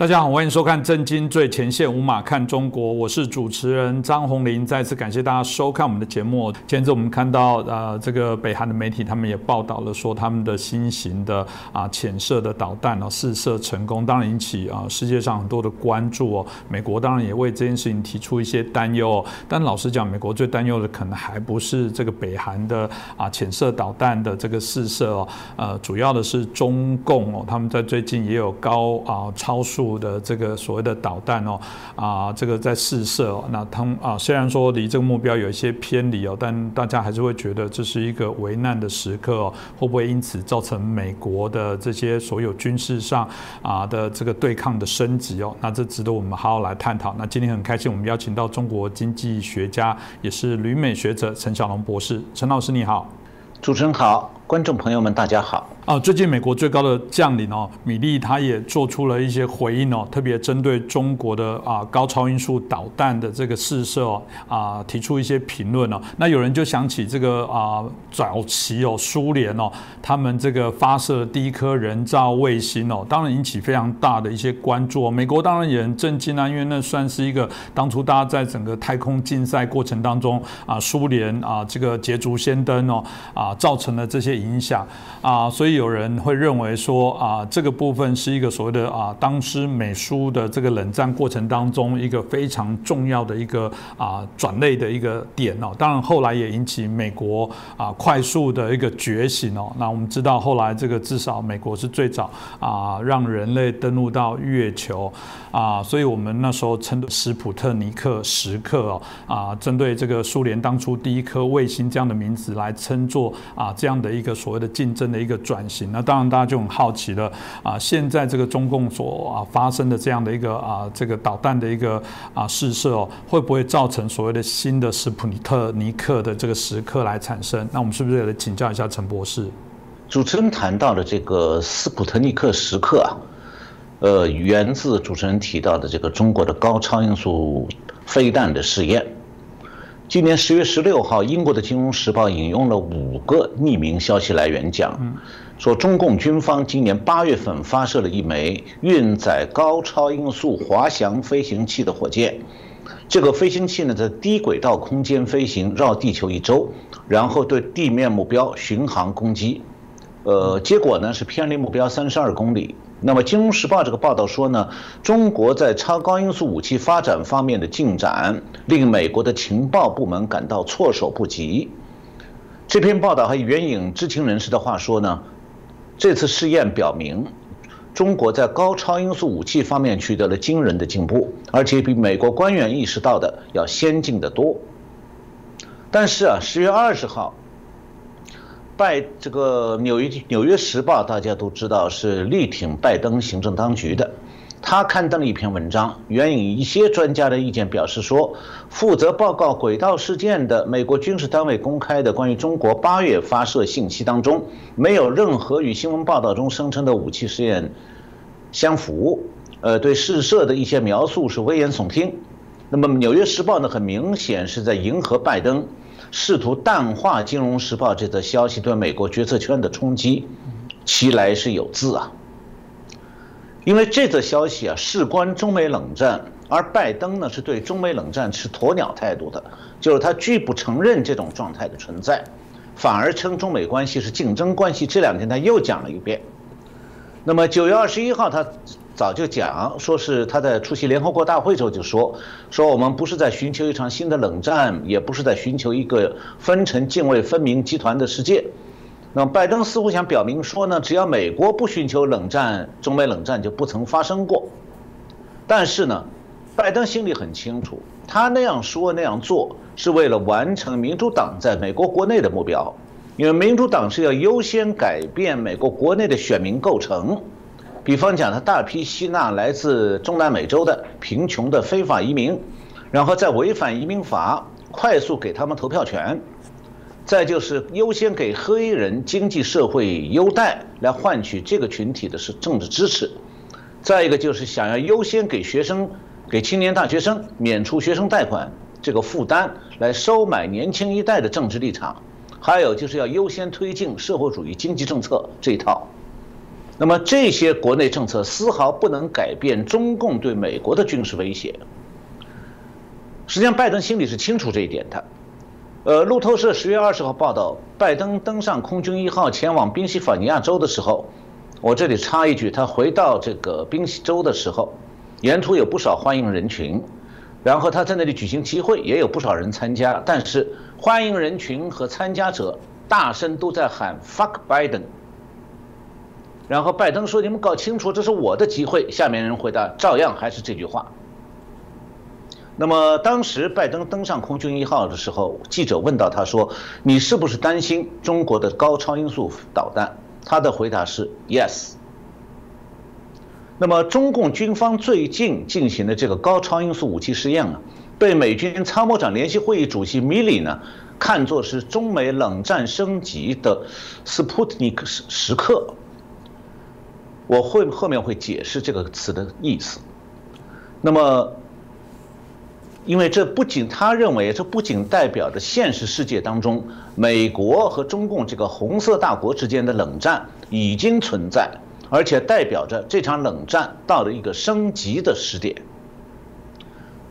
大家好，欢迎收看《震惊最前线》，无马看中国，我是主持人张宏林。再次感谢大家收看我们的节目。前阵我们看到，呃，这个北韩的媒体他们也报道了，说他们的新型的啊潜射的导弹呢试射成功，当然引起啊世界上很多的关注哦。美国当然也为这件事情提出一些担忧。但老实讲，美国最担忧的可能还不是这个北韩的啊潜射导弹的这个试射哦，呃，主要的是中共哦，他们在最近也有高啊超速。的这个所谓的导弹哦啊，这个在试射哦，那他啊虽然说离这个目标有一些偏离哦，但大家还是会觉得这是一个危难的时刻哦，会不会因此造成美国的这些所有军事上啊的这个对抗的升级哦？那这值得我们好好来探讨。那今天很开心，我们邀请到中国经济学家，也是旅美学者陈小龙博士。陈老师你好，主持人好，观众朋友们大家好。啊，最近美国最高的将领哦，米利他也做出了一些回应哦，特别针对中国的啊高超音速导弹的这个试射哦啊提出一些评论哦。那有人就想起这个啊早期哦苏联哦他们这个发射第一颗人造卫星哦，当然引起非常大的一些关注哦。美国当然也很震惊啊，因为那算是一个当初大家在整个太空竞赛过程当中啊苏联啊这个捷足先登哦啊造成了这些影响啊，所以。有人会认为说啊，这个部分是一个所谓的啊，当时美苏的这个冷战过程当中一个非常重要的一个啊转类的一个点哦。当然后来也引起美国啊快速的一个觉醒哦。那我们知道后来这个至少美国是最早啊让人类登陆到月球啊，所以我们那时候称史普特尼克时刻哦啊，针对这个苏联当初第一颗卫星这样的名字来称作啊这样的一个所谓的竞争的一个转。型，那当然大家就很好奇了啊！现在这个中共所啊发生的这样的一个啊这个导弹的一个啊试射哦，会不会造成所谓的新的斯普特尼克的这个时刻来产生？那我们是不是也来请教一下陈博士？主持人谈到的这个斯普特尼克时刻啊，呃，源自主持人提到的这个中国的高超音速飞弹的试验。今年十月十六号，英国的《金融时报》引用了五个匿名消息来源讲。说中共军方今年八月份发射了一枚运载高超音速滑翔飞行器的火箭，这个飞行器呢在低轨道空间飞行，绕地球一周，然后对地面目标巡航攻击，呃，结果呢是偏离目标三十二公里。那么《金融时报》这个报道说呢，中国在超高音速武器发展方面的进展令美国的情报部门感到措手不及。这篇报道还援引知情人士的话说呢。这次试验表明，中国在高超音速武器方面取得了惊人的进步，而且比美国官员意识到的要先进的多。但是啊，十月二十号，拜这个纽约纽约时报大家都知道是力挺拜登行政当局的。他刊登了一篇文章，援引一些专家的意见，表示说，负责报告轨道事件的美国军事单位公开的关于中国八月发射信息当中，没有任何与新闻报道中声称的武器试验相符。呃，对试射的一些描述是危言耸听。那么，《纽约时报》呢，很明显是在迎合拜登，试图淡化《金融时报》这则消息对美国决策圈的冲击，其来是有自啊。因为这则消息啊，事关中美冷战，而拜登呢是对中美冷战持鸵鸟态度的，就是他拒不承认这种状态的存在，反而称中美关系是竞争关系。这两天他又讲了一遍。那么九月二十一号，他早就讲，说是他在出席联合国大会时候就说，说我们不是在寻求一场新的冷战，也不是在寻求一个分成泾渭分明集团的世界。那么拜登似乎想表明说呢，只要美国不寻求冷战，中美冷战就不曾发生过。但是呢，拜登心里很清楚，他那样说那样做是为了完成民主党在美国国内的目标，因为民主党是要优先改变美国国内的选民构成，比方讲，他大批吸纳来自中南美洲的贫穷的非法移民，然后再违反移民法，快速给他们投票权。再就是优先给黑人经济社会优待，来换取这个群体的是政治支持；再一个就是想要优先给学生、给青年大学生免除学生贷款这个负担，来收买年轻一代的政治立场；还有就是要优先推进社会主义经济政策这一套。那么这些国内政策丝毫不能改变中共对美国的军事威胁。实际上，拜登心里是清楚这一点的。呃，路透社十月二十号报道，拜登登上空军一号前往宾夕法尼亚州的时候，我这里插一句，他回到这个宾夕州的时候，沿途有不少欢迎人群，然后他在那里举行集会，也有不少人参加，但是欢迎人群和参加者大声都在喊 “fuck Biden”。然后拜登说：“你们搞清楚，这是我的集会。”下面人回答，照样还是这句话。那么当时拜登登上空军一号的时候，记者问到他说：“你是不是担心中国的高超音速导弹？”他的回答是 “Yes”。那么中共军方最近进行的这个高超音速武器试验啊，被美军参谋长联席会议主席米里呢看作是中美冷战升级的斯普特尼克时时刻。我会后面会解释这个词的意思。那么，因为这不仅他认为这不仅代表着现实世界当中美国和中共这个红色大国之间的冷战已经存在，而且代表着这场冷战到了一个升级的时点。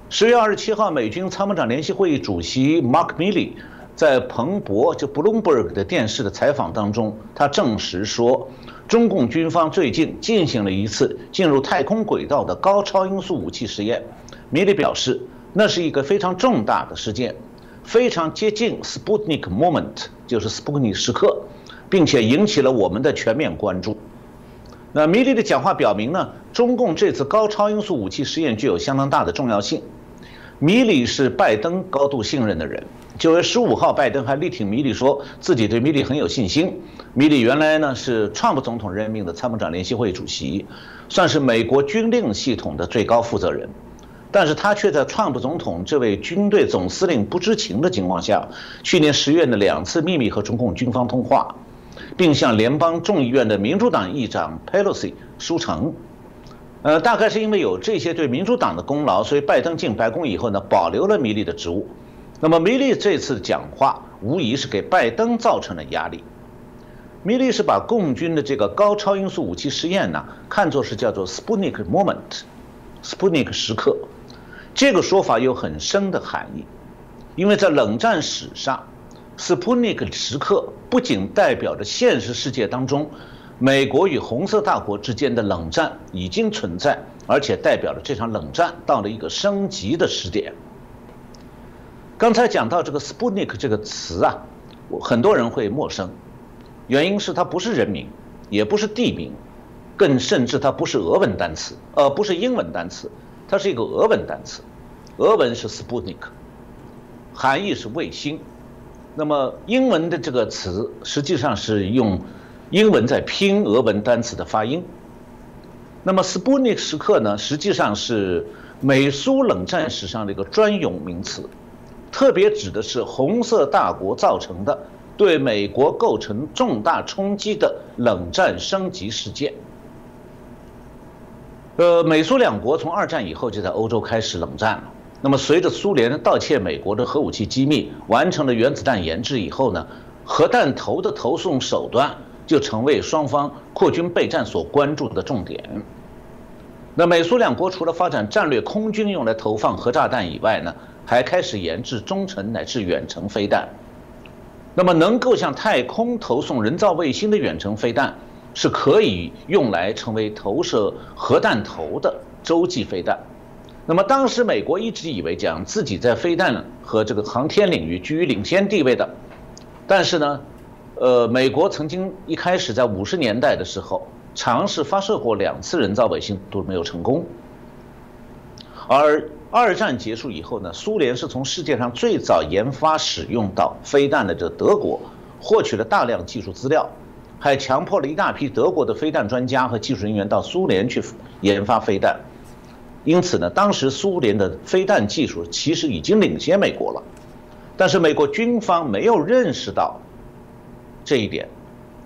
十月二十七号，美军参谋长联席会议主席 Mark Milley 在彭博就 Bloomberg 的电视的采访当中，他证实说。中共军方最近进行了一次进入太空轨道的高超音速武器实验。米里表示，那是一个非常重大的事件，非常接近 Sputnik moment，就是 Sputnik 时刻，并且引起了我们的全面关注。那米里的讲话表明呢，中共这次高超音速武器实验具有相当大的重要性。米里是拜登高度信任的人。九月十五号，拜登还力挺米利，说自己对米利很有信心。米利原来呢是川普总统任命的参谋长联席会主席，算是美国军令系统的最高负责人，但是他却在川普总统这位军队总司令不知情的情况下，去年十月的两次秘密和中共军方通话，并向联邦众议院的民主党议长 Pelosi 书城。呃，大概是因为有这些对民主党的功劳，所以拜登进白宫以后呢，保留了米利的职务。那么，米利这次讲话无疑是给拜登造成了压力。米利是把共军的这个高超音速武器试验呢，看作是叫做 “Sputnik moment”，Sputnik 时刻。这个说法有很深的含义，因为在冷战史上，Sputnik 时刻不仅代表着现实世界当中美国与红色大国之间的冷战已经存在，而且代表着这场冷战到了一个升级的时点。刚才讲到这个 “Sputnik” 这个词啊，很多人会陌生，原因是它不是人名，也不是地名，更甚至它不是俄文单词，呃，不是英文单词，它是一个俄文单词，俄文是 “Sputnik”，含义是卫星。那么英文的这个词实际上是用英文在拼俄文单词的发音。那么 “Sputnik” 时刻呢，实际上是美苏冷战史上的一个专用名词。特别指的是红色大国造成的对美国构成重大冲击的冷战升级事件。呃，美苏两国从二战以后就在欧洲开始冷战了。那么，随着苏联盗窃美国的核武器机密，完成了原子弹研制以后呢，核弹头的投送手段就成为双方扩军备战所关注的重点。那美苏两国除了发展战略空军用来投放核炸弹以外呢？还开始研制中程乃至远程飞弹，那么能够向太空投送人造卫星的远程飞弹，是可以用来成为投射核弹头的洲际飞弹。那么当时美国一直以为讲自己在飞弹和这个航天领域居于领先地位的，但是呢，呃，美国曾经一开始在五十年代的时候尝试发射过两次人造卫星都没有成功，而。二战结束以后呢，苏联是从世界上最早研发使用到飞弹的这德国，获取了大量技术资料，还强迫了一大批德国的飞弹专家和技术人员到苏联去研发飞弹。因此呢，当时苏联的飞弹技术其实已经领先美国了，但是美国军方没有认识到这一点，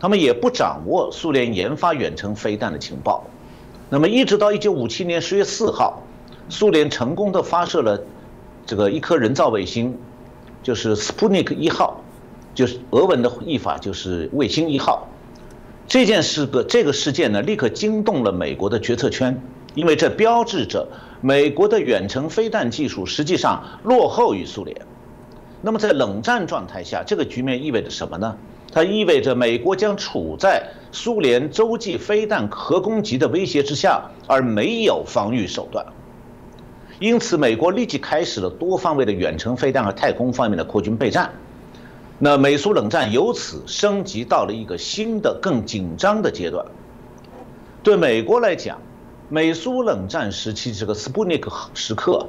他们也不掌握苏联研发远程飞弹的情报。那么一直到一九五七年十月四号。苏联成功的发射了这个一颗人造卫星，就是 Sputnik 一号，就是俄文的译法就是卫星一号。这件事个这个事件呢，立刻惊动了美国的决策圈，因为这标志着美国的远程飞弹技术实际上落后于苏联。那么在冷战状态下，这个局面意味着什么呢？它意味着美国将处在苏联洲际飞弹核攻击的威胁之下，而没有防御手段。因此，美国立即开始了多方位的远程飞弹和太空方面的扩军备战。那美苏冷战由此升级到了一个新的、更紧张的阶段。对美国来讲，美苏冷战时期这个斯普尼克时刻，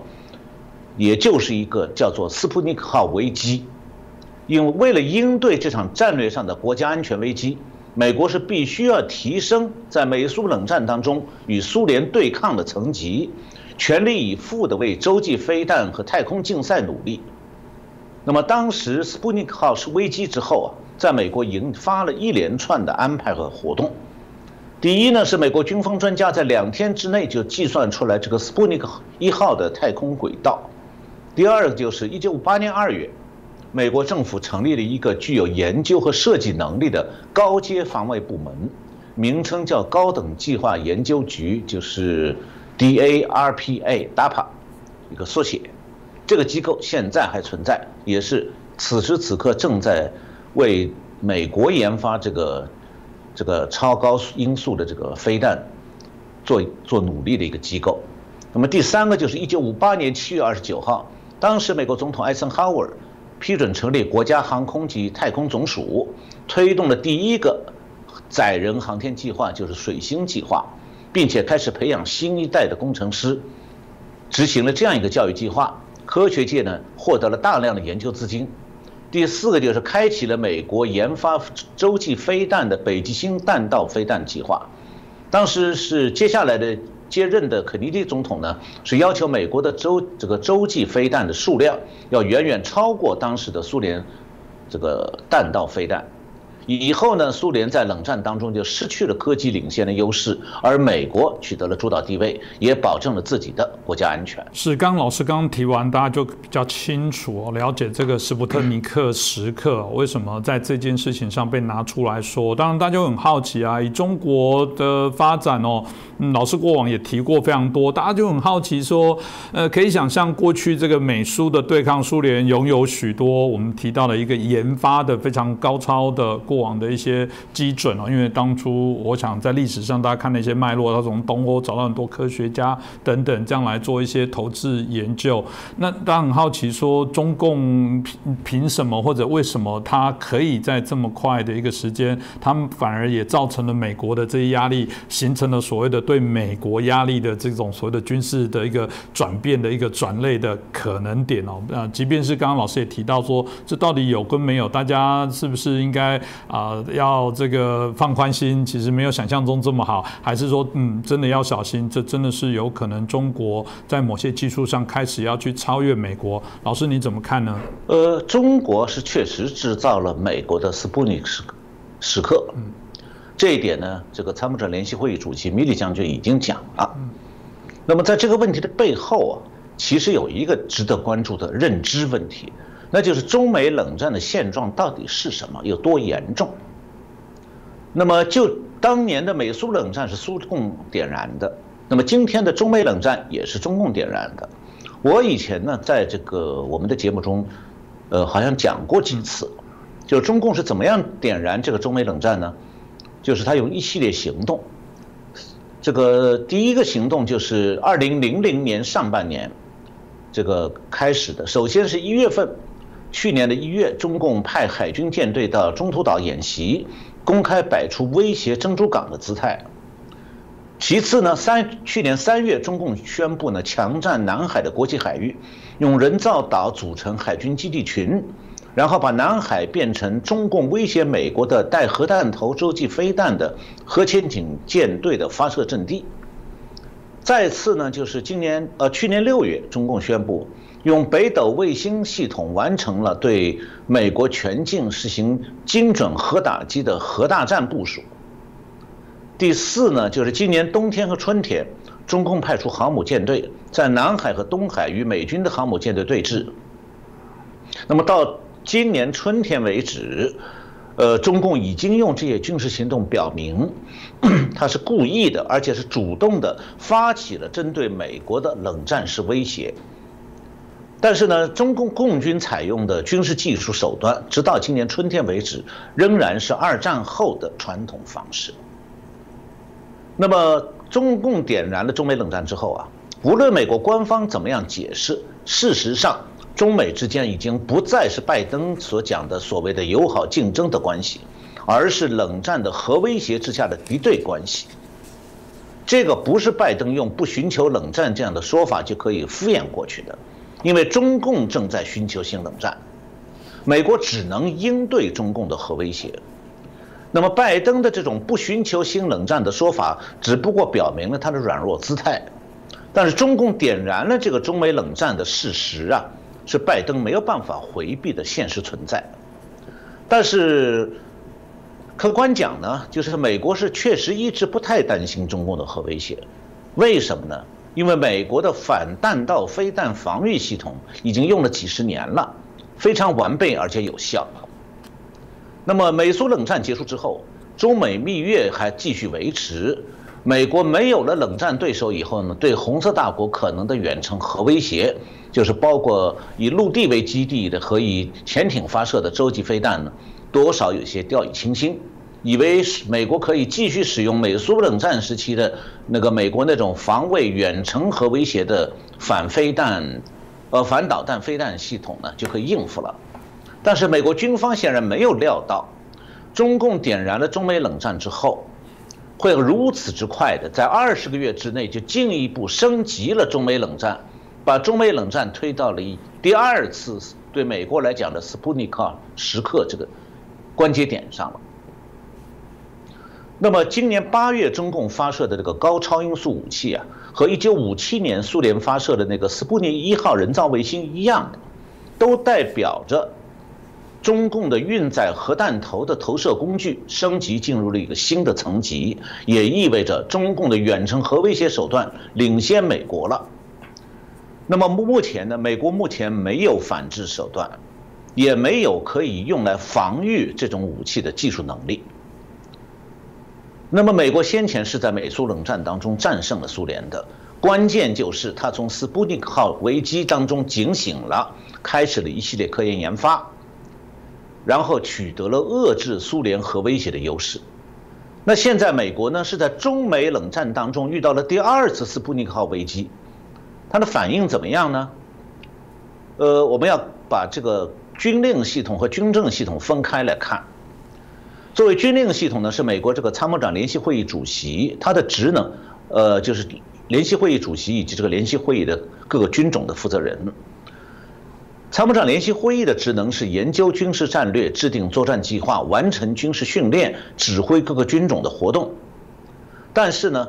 也就是一个叫做斯普尼克号危机。因为为了应对这场战略上的国家安全危机，美国是必须要提升在美苏冷战当中与苏联对抗的层级。全力以赴地为洲际飞弹和太空竞赛努力。那么，当时斯普尼克号是危机之后啊，在美国引发了一连串的安排和活动。第一呢，是美国军方专家在两天之内就计算出来这个斯普尼克一号的太空轨道。第二个就是1958年2月，美国政府成立了一个具有研究和设计能力的高阶防卫部门，名称叫高等计划研究局，就是。DARPA，DAPA，一个缩写，这个机构现在还存在，也是此时此刻正在为美国研发这个这个超高音速的这个飞弹做做努力的一个机构。那么第三个就是1958年7月29号，当时美国总统艾森豪威尔批准成立国家航空及太空总署，推动了第一个载人航天计划就是水星计划。并且开始培养新一代的工程师，执行了这样一个教育计划。科学界呢获得了大量的研究资金。第四个就是开启了美国研发洲际飞弹的北极星弹道飞弹计划。当时是接下来的接任的肯尼迪总统呢是要求美国的洲这个洲际飞弹的数量要远远超过当时的苏联这个弹道飞弹。以后呢，苏联在冷战当中就失去了科技领先的优势，而美国取得了主导地位，也保证了自己的国家安全。是，刚老师刚提完，大家就比较清楚哦了解这个斯普特尼克时刻为什么在这件事情上被拿出来说。当然，大家很好奇啊，以中国的发展哦，老师过往也提过非常多，大家就很好奇说，呃，可以想象过去这个美苏的对抗，苏联拥有许多我们提到的一个研发的非常高超的。过往的一些基准哦，因为当初我想在历史上大家看那些脉络，他从东欧找到很多科学家等等，这样来做一些投资研究。那大家很好奇说，中共凭凭什么或者为什么他可以在这么快的一个时间，他们反而也造成了美国的这些压力，形成了所谓的对美国压力的这种所谓的军事的一个转变的一个转类的可能点哦。那即便是刚刚老师也提到说，这到底有跟没有，大家是不是应该？啊，要这个放宽心，其实没有想象中这么好，还是说，嗯，真的要小心，这真的是有可能中国在某些技术上开始要去超越美国。老师你怎么看呢？呃，中国是确实制造了美国的斯普尼克时时刻，嗯，这一点呢，这个参谋长联席会议主席米利将军已经讲了。那么在这个问题的背后啊，其实有一个值得关注的认知问题。那就是中美冷战的现状到底是什么，有多严重？那么就当年的美苏冷战是苏共点燃的，那么今天的中美冷战也是中共点燃的。我以前呢，在这个我们的节目中，呃，好像讲过几次，就中共是怎么样点燃这个中美冷战呢？就是他用一系列行动。这个第一个行动就是二零零零年上半年这个开始的，首先是一月份。去年的一月，中共派海军舰队到中途岛演习，公开摆出威胁珍珠港的姿态。其次呢，三去年三月，中共宣布呢强占南海的国际海域，用人造岛组成海军基地群，然后把南海变成中共威胁美国的带核弹头洲际飞弹的核潜艇舰队的发射阵地。再次呢，就是今年呃去年六月，中共宣布。用北斗卫星系统完成了对美国全境实行精准核打击的核大战部署。第四呢，就是今年冬天和春天，中共派出航母舰队在南海和东海与美军的航母舰队对峙。那么到今年春天为止，呃，中共已经用这些军事行动表明，他是故意的，而且是主动的发起了针对美国的冷战式威胁。但是呢，中共共军采用的军事技术手段，直到今年春天为止，仍然是二战后的传统方式。那么，中共点燃了中美冷战之后啊，无论美国官方怎么样解释，事实上。中美之间已经不再是拜登所讲的所谓的友好竞争的关系，而是冷战的核威胁之下的敌对关系。这个不是拜登用不寻求冷战这样的说法就可以敷衍过去的，因为中共正在寻求新冷战，美国只能应对中共的核威胁。那么，拜登的这种不寻求新冷战的说法，只不过表明了他的软弱姿态，但是中共点燃了这个中美冷战的事实啊。是拜登没有办法回避的现实存在，但是客观讲呢，就是美国是确实一直不太担心中共的核威胁，为什么呢？因为美国的反弹道飞弹防御系统已经用了几十年了，非常完备而且有效。那么美苏冷战结束之后，中美蜜月还继续维持，美国没有了冷战对手以后呢，对红色大国可能的远程核威胁。就是包括以陆地为基地的和以潜艇发射的洲际飞弹呢，多少有些掉以轻心，以为美国可以继续使用美苏冷战时期的那个美国那种防卫远程核威胁的反飞弹，呃反导弹飞弹系统呢就可以应付了。但是美国军方显然没有料到，中共点燃了中美冷战之后，会如此之快的在二十个月之内就进一步升级了中美冷战。把中美冷战推到了第二次对美国来讲的斯普尼克时刻这个关节点上了。那么今年八月中共发射的这个高超音速武器啊，和一九五七年苏联发射的那个斯普尼一号人造卫星一样，都代表着中共的运载核弹头的投射工具升级进入了一个新的层级，也意味着中共的远程核威胁手段领先美国了。那么目目前呢，美国目前没有反制手段，也没有可以用来防御这种武器的技术能力。那么美国先前是在美苏冷战当中战胜了苏联的，关键就是他从斯普尼克号危机当中警醒了，开始了一系列科研研发，然后取得了遏制苏联核威胁的优势。那现在美国呢是在中美冷战当中遇到了第二次斯普尼克号危机。它的反应怎么样呢？呃，我们要把这个军令系统和军政系统分开来看。作为军令系统呢，是美国这个参谋长联席会议主席，他的职能，呃，就是联席会议主席以及这个联席会议的各个军种的负责人。参谋长联席会议的职能是研究军事战略、制定作战计划、完成军事训练、指挥各个军种的活动。但是呢？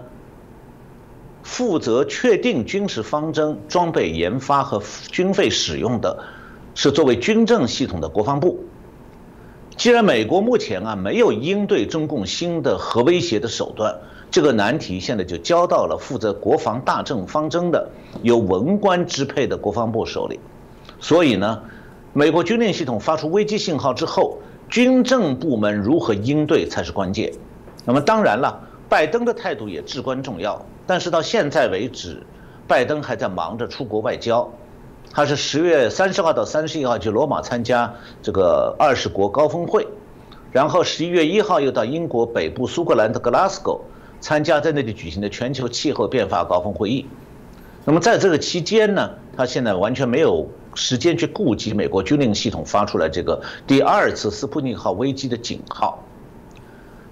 负责确定军事方针、装备研发和军费使用的，是作为军政系统的国防部。既然美国目前啊没有应对中共新的核威胁的手段，这个难题现在就交到了负责国防大政方针的由文官支配的国防部手里。所以呢，美国军令系统发出危机信号之后，军政部门如何应对才是关键。那么当然了，拜登的态度也至关重要。但是到现在为止，拜登还在忙着出国外交。他是十月三十号到三十一号去罗马参加这个二十国高峰会，然后十一月一号又到英国北部苏格兰的格拉斯哥参加在那里举行的全球气候变化高峰会议。那么在这个期间呢，他现在完全没有时间去顾及美国军令系统发出来这个第二次斯普尼号危机的警号。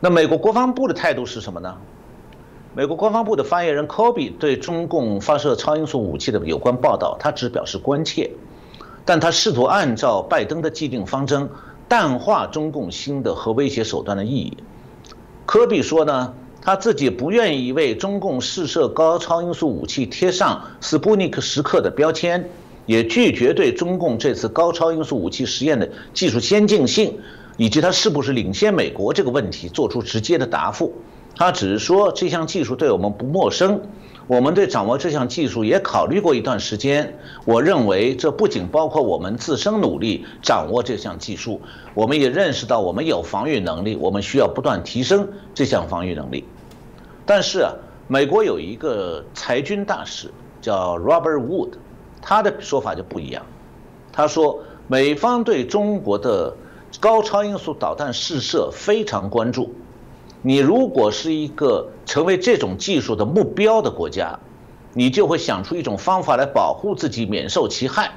那美国国防部的态度是什么呢？美国国防部的发言人科比对中共发射超音速武器的有关报道，他只表示关切，但他试图按照拜登的既定方针，淡化中共新的核威胁手段的意义。科比说呢，他自己不愿意为中共试射高超音速武器贴上“斯普尼克时刻”的标签，也拒绝对中共这次高超音速武器实验的技术先进性以及它是不是领先美国这个问题做出直接的答复。他只是说这项技术对我们不陌生，我们对掌握这项技术也考虑过一段时间。我认为这不仅包括我们自身努力掌握这项技术，我们也认识到我们有防御能力，我们需要不断提升这项防御能力。但是啊，美国有一个裁军大使叫 Robert Wood，他的说法就不一样。他说，美方对中国的高超音速导弹试射非常关注。你如果是一个成为这种技术的目标的国家，你就会想出一种方法来保护自己免受其害。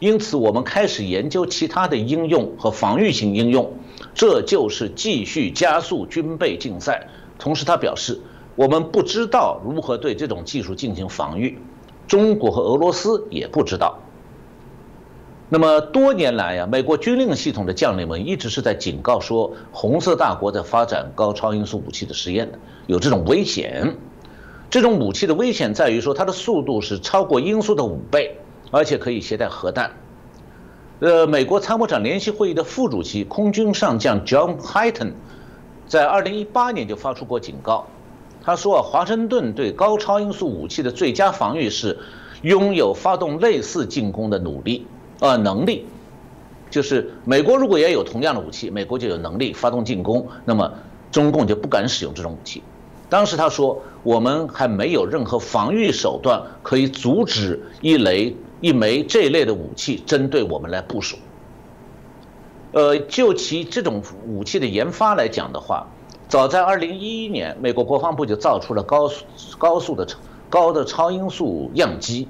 因此，我们开始研究其他的应用和防御性应用，这就是继续加速军备竞赛。同时，他表示，我们不知道如何对这种技术进行防御，中国和俄罗斯也不知道。那么多年来呀，美国军令系统的将领们一直是在警告说，红色大国在发展高超音速武器的实验，有这种危险。这种武器的危险在于说，它的速度是超过音速的五倍，而且可以携带核弹。呃，美国参谋长联席会议的副主席空军上将 John h y t o n 在2018年就发出过警告，他说啊，华盛顿对高超音速武器的最佳防御是拥有发动类似进攻的努力。呃，能力，就是美国如果也有同样的武器，美国就有能力发动进攻，那么中共就不敢使用这种武器。当时他说，我们还没有任何防御手段可以阻止一雷一枚这类的武器针对我们来部署。呃，就其这种武器的研发来讲的话，早在2011年，美国国防部就造出了高速高速的高的超音速样机。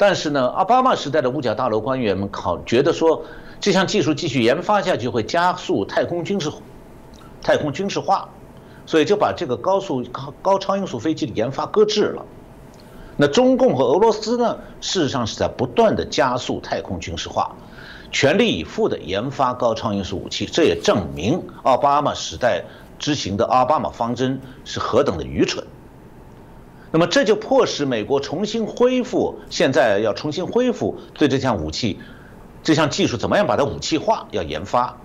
但是呢，奥巴马时代的五角大楼官员们考觉得说，这项技术继续研发下去会加速太空军事、太空军事化，所以就把这个高速高超音速飞机的研发搁置了。那中共和俄罗斯呢，事实上是在不断的加速太空军事化，全力以赴的研发高超音速武器。这也证明奥巴马时代执行的奥巴马方针是何等的愚蠢。那么这就迫使美国重新恢复，现在要重新恢复对这项武器、这项技术怎么样把它武器化，要研发。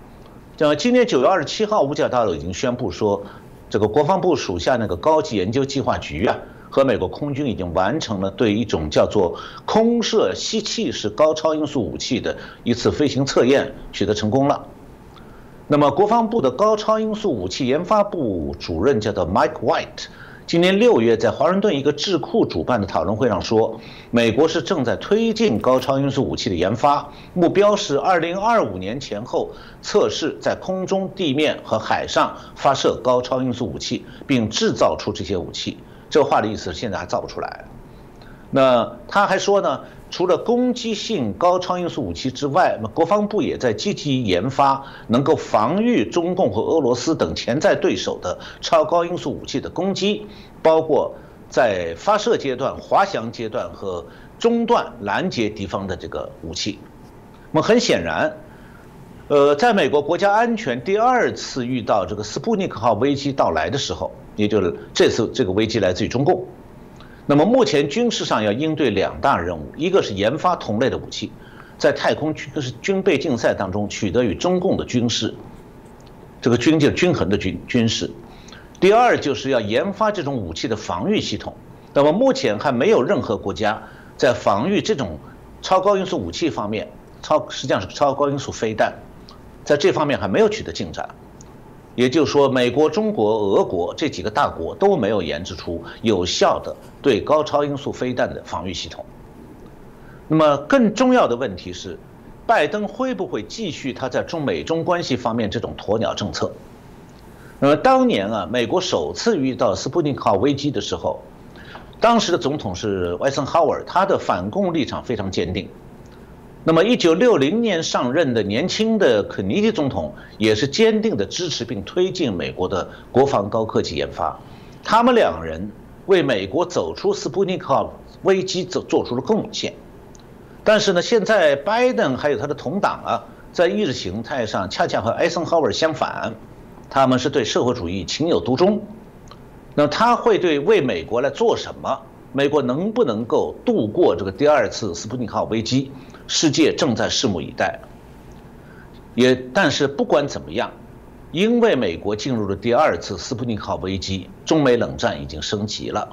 像今年九月二十七号，五角大楼已经宣布说，这个国防部属下那个高级研究计划局啊，和美国空军已经完成了对一种叫做空射吸气式高超音速武器的一次飞行测验，取得成功了。那么国防部的高超音速武器研发部主任叫做 Mike White。今年六月，在华盛顿一个智库主办的讨论会上说，美国是正在推进高超音速武器的研发，目标是二零二五年前后测试在空中、地面和海上发射高超音速武器，并制造出这些武器。这话的意思是现在还造不出来。那他还说呢？除了攻击性高超音速武器之外，那国防部也在积极研发能够防御中共和俄罗斯等潜在对手的超高音速武器的攻击，包括在发射阶段、滑翔阶段和中段拦截敌方的这个武器。那么很显然，呃，在美国国家安全第二次遇到这个斯普尼克号危机到来的时候，也就是这次这个危机来自于中共。那么目前军事上要应对两大任务，一个是研发同类的武器，在太空军是军备竞赛当中取得与中共的军事，这个军就均衡的军军事；第二就是要研发这种武器的防御系统。那么目前还没有任何国家在防御这种超高音速武器方面，超实际上是超高音速飞弹，在这方面还没有取得进展。也就是说，美国、中国、俄国这几个大国都没有研制出有效的对高超音速飞弹的防御系统。那么，更重要的问题是，拜登会不会继续他在中美中关系方面这种鸵鸟政策？那么，当年啊，美国首次遇到斯普林克号危机的时候，当时的总统是艾森豪威尔，他的反共立场非常坚定。那么，一九六零年上任的年轻的肯尼迪总统也是坚定的支持并推进美国的国防高科技研发，他们两人为美国走出斯普尼克危机做做出了贡献。但是呢，现在拜登还有他的同党啊，在意识形态上恰恰和艾森豪威尔相反，他们是对社会主义情有独钟。那他会对为美国来做什么？美国能不能够度过这个第二次斯普尼克危机？世界正在拭目以待，也但是不管怎么样，因为美国进入了第二次斯普尼克号危机，中美冷战已经升级了。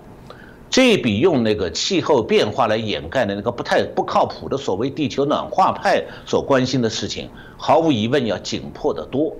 这比用那个气候变化来掩盖的那个不太不靠谱的所谓地球暖化派所关心的事情，毫无疑问要紧迫得多。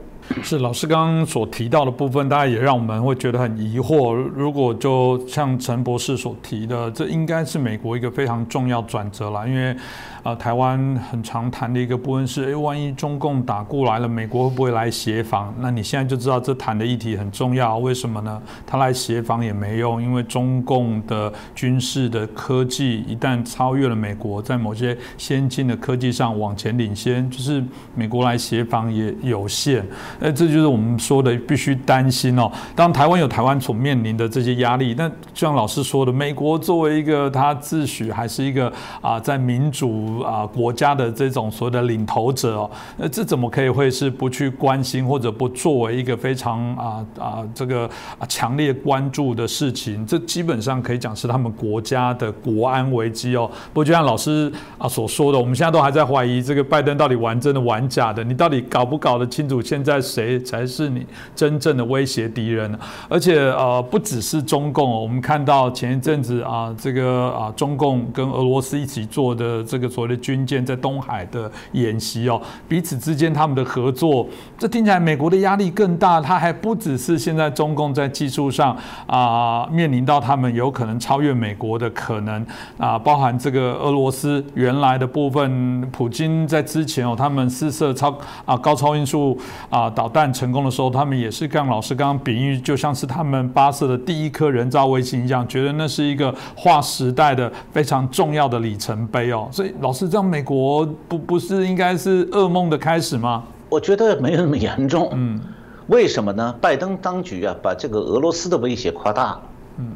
是老师刚刚所提到的部分，大家也让我们会觉得很疑惑。如果就像陈博士所提的，这应该是美国一个非常重要转折了，因为。啊，台湾很常谈的一个部分是，哎，万一中共打过来了，美国会不会来协防？那你现在就知道这谈的议题很重要，为什么呢？他来协防也没用，因为中共的军事的科技一旦超越了美国，在某些先进的科技上往前领先，就是美国来协防也有限。哎，这就是我们说的必须担心哦。当台湾有台湾所面临的这些压力，但像老师说的，美国作为一个他自诩还是一个啊，在民主。啊，国家的这种所谓的领头者哦，那这怎么可以会是不去关心或者不作为一个非常啊啊这个啊强烈关注的事情？这基本上可以讲是他们国家的国安危机哦。不过就像老师啊所说的，我们现在都还在怀疑这个拜登到底玩真的玩假的，你到底搞不搞得清楚现在谁才是你真正的威胁敌人呢？而且呃，不只是中共，我们看到前一阵子啊，这个啊中共跟俄罗斯一起做的这个所。的军舰在东海的演习哦，彼此之间他们的合作，这听起来美国的压力更大。它还不只是现在中共在技术上啊面临到他们有可能超越美国的可能啊，包含这个俄罗斯原来的部分，普京在之前哦，他们试射超啊高超音速啊导弹成功的时候，他们也是跟老师刚刚比喻，就像是他们发射的第一颗人造卫星一样，觉得那是一个划时代的非常重要的里程碑哦，所以老。是这样，美国不不是应该是噩梦的开始吗？我觉得没有那么严重。嗯，为什么呢？拜登当局啊，把这个俄罗斯的威胁夸大了。嗯，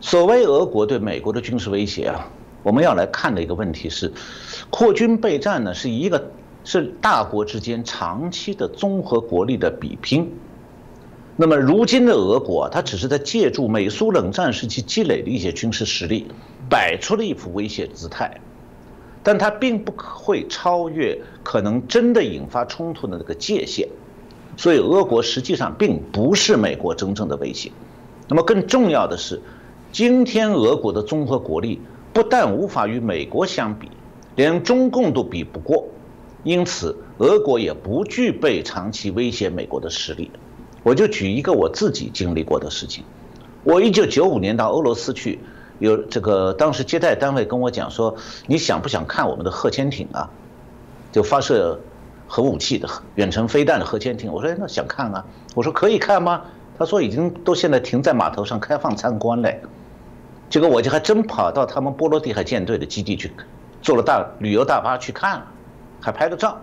所谓俄国对美国的军事威胁啊，我们要来看的一个问题是，扩军备战呢是一个是大国之间长期的综合国力的比拼。那么如今的俄国，它只是在借助美苏冷战时期积累的一些军事实力，摆出了一副威胁姿态。但它并不会超越可能真的引发冲突的那个界限，所以俄国实际上并不是美国真正的威胁。那么更重要的是，今天俄国的综合国力不但无法与美国相比，连中共都比不过，因此俄国也不具备长期威胁美国的实力。我就举一个我自己经历过的事情，我一九九五年到俄罗斯去。有这个当时接待单位跟我讲说，你想不想看我们的核潜艇啊？就发射核武器的远程飞弹的核潜艇。我说那想看啊。我说可以看吗？他说已经都现在停在码头上开放参观嘞。结果我就还真跑到他们波罗的海舰队的基地去，坐了大旅游大巴去看了，还拍个照。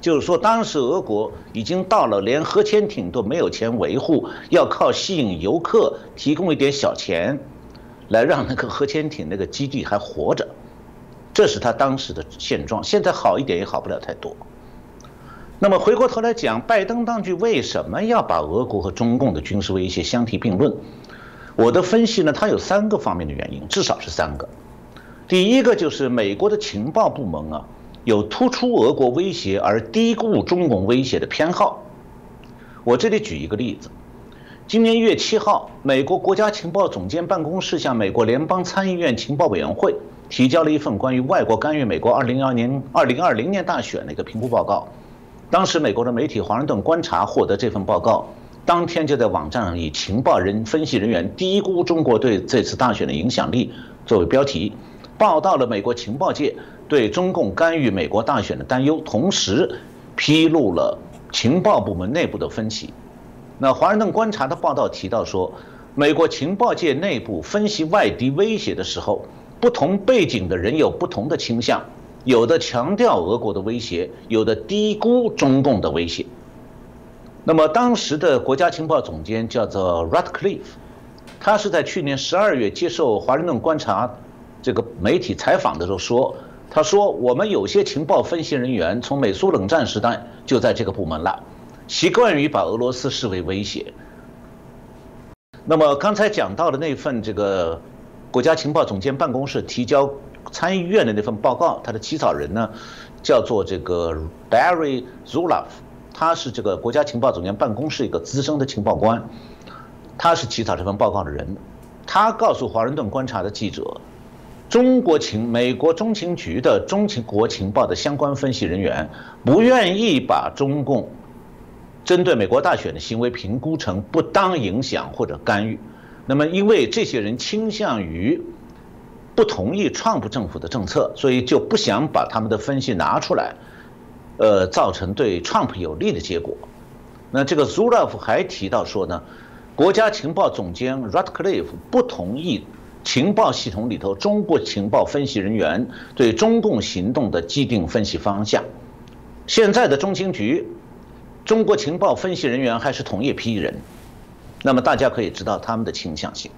就是说当时俄国已经到了连核潜艇都没有钱维护，要靠吸引游客提供一点小钱。来让那个核潜艇那个基地还活着，这是他当时的现状。现在好一点也好不了太多。那么回过头来讲，拜登当局为什么要把俄国和中共的军事威胁相提并论？我的分析呢，它有三个方面的原因，至少是三个。第一个就是美国的情报部门啊，有突出俄国威胁而低估中共威胁的偏好。我这里举一个例子。今年一月七号，美国国家情报总监办公室向美国联邦参议院情报委员会提交了一份关于外国干预美国二零二年二零二零年大选的一个评估报告。当时，美国的媒体《华盛顿观察》获得这份报告，当天就在网站上以“情报人分析人员低估中国对这次大选的影响力”作为标题，报道了美国情报界对中共干预美国大选的担忧，同时披露了情报部门内部的分歧。那华盛顿观察的报道提到说，美国情报界内部分析外敌威胁的时候，不同背景的人有不同的倾向，有的强调俄国的威胁，有的低估中共的威胁。那么当时的国家情报总监叫做 Ratcliffe，他是在去年十二月接受华盛顿观察这个媒体采访的时候说，他说我们有些情报分析人员从美苏冷战时代就在这个部门了。习惯于把俄罗斯视为威胁。那么刚才讲到的那份这个国家情报总监办公室提交参议院的那份报告，它的起草人呢叫做这个 Barry Zulaf，他是这个国家情报总监办公室一个资深的情报官，他是起草这份报告的人。他告诉华盛顿观察的记者，中国情美国中情局的中情国情报的相关分析人员不愿意把中共针对美国大选的行为评估成不当影响或者干预。那么，因为这些人倾向于不同意川普政府的政策，所以就不想把他们的分析拿出来，呃，造成对川普有利的结果。那这个 Zuroff 还提到说呢，国家情报总监 Ratcliffe 不同意情报系统里头中国情报分析人员对中共行动的既定分析方向。现在的中情局，中国情报分析人员还是同一批人。那么大家可以知道他们的倾向性。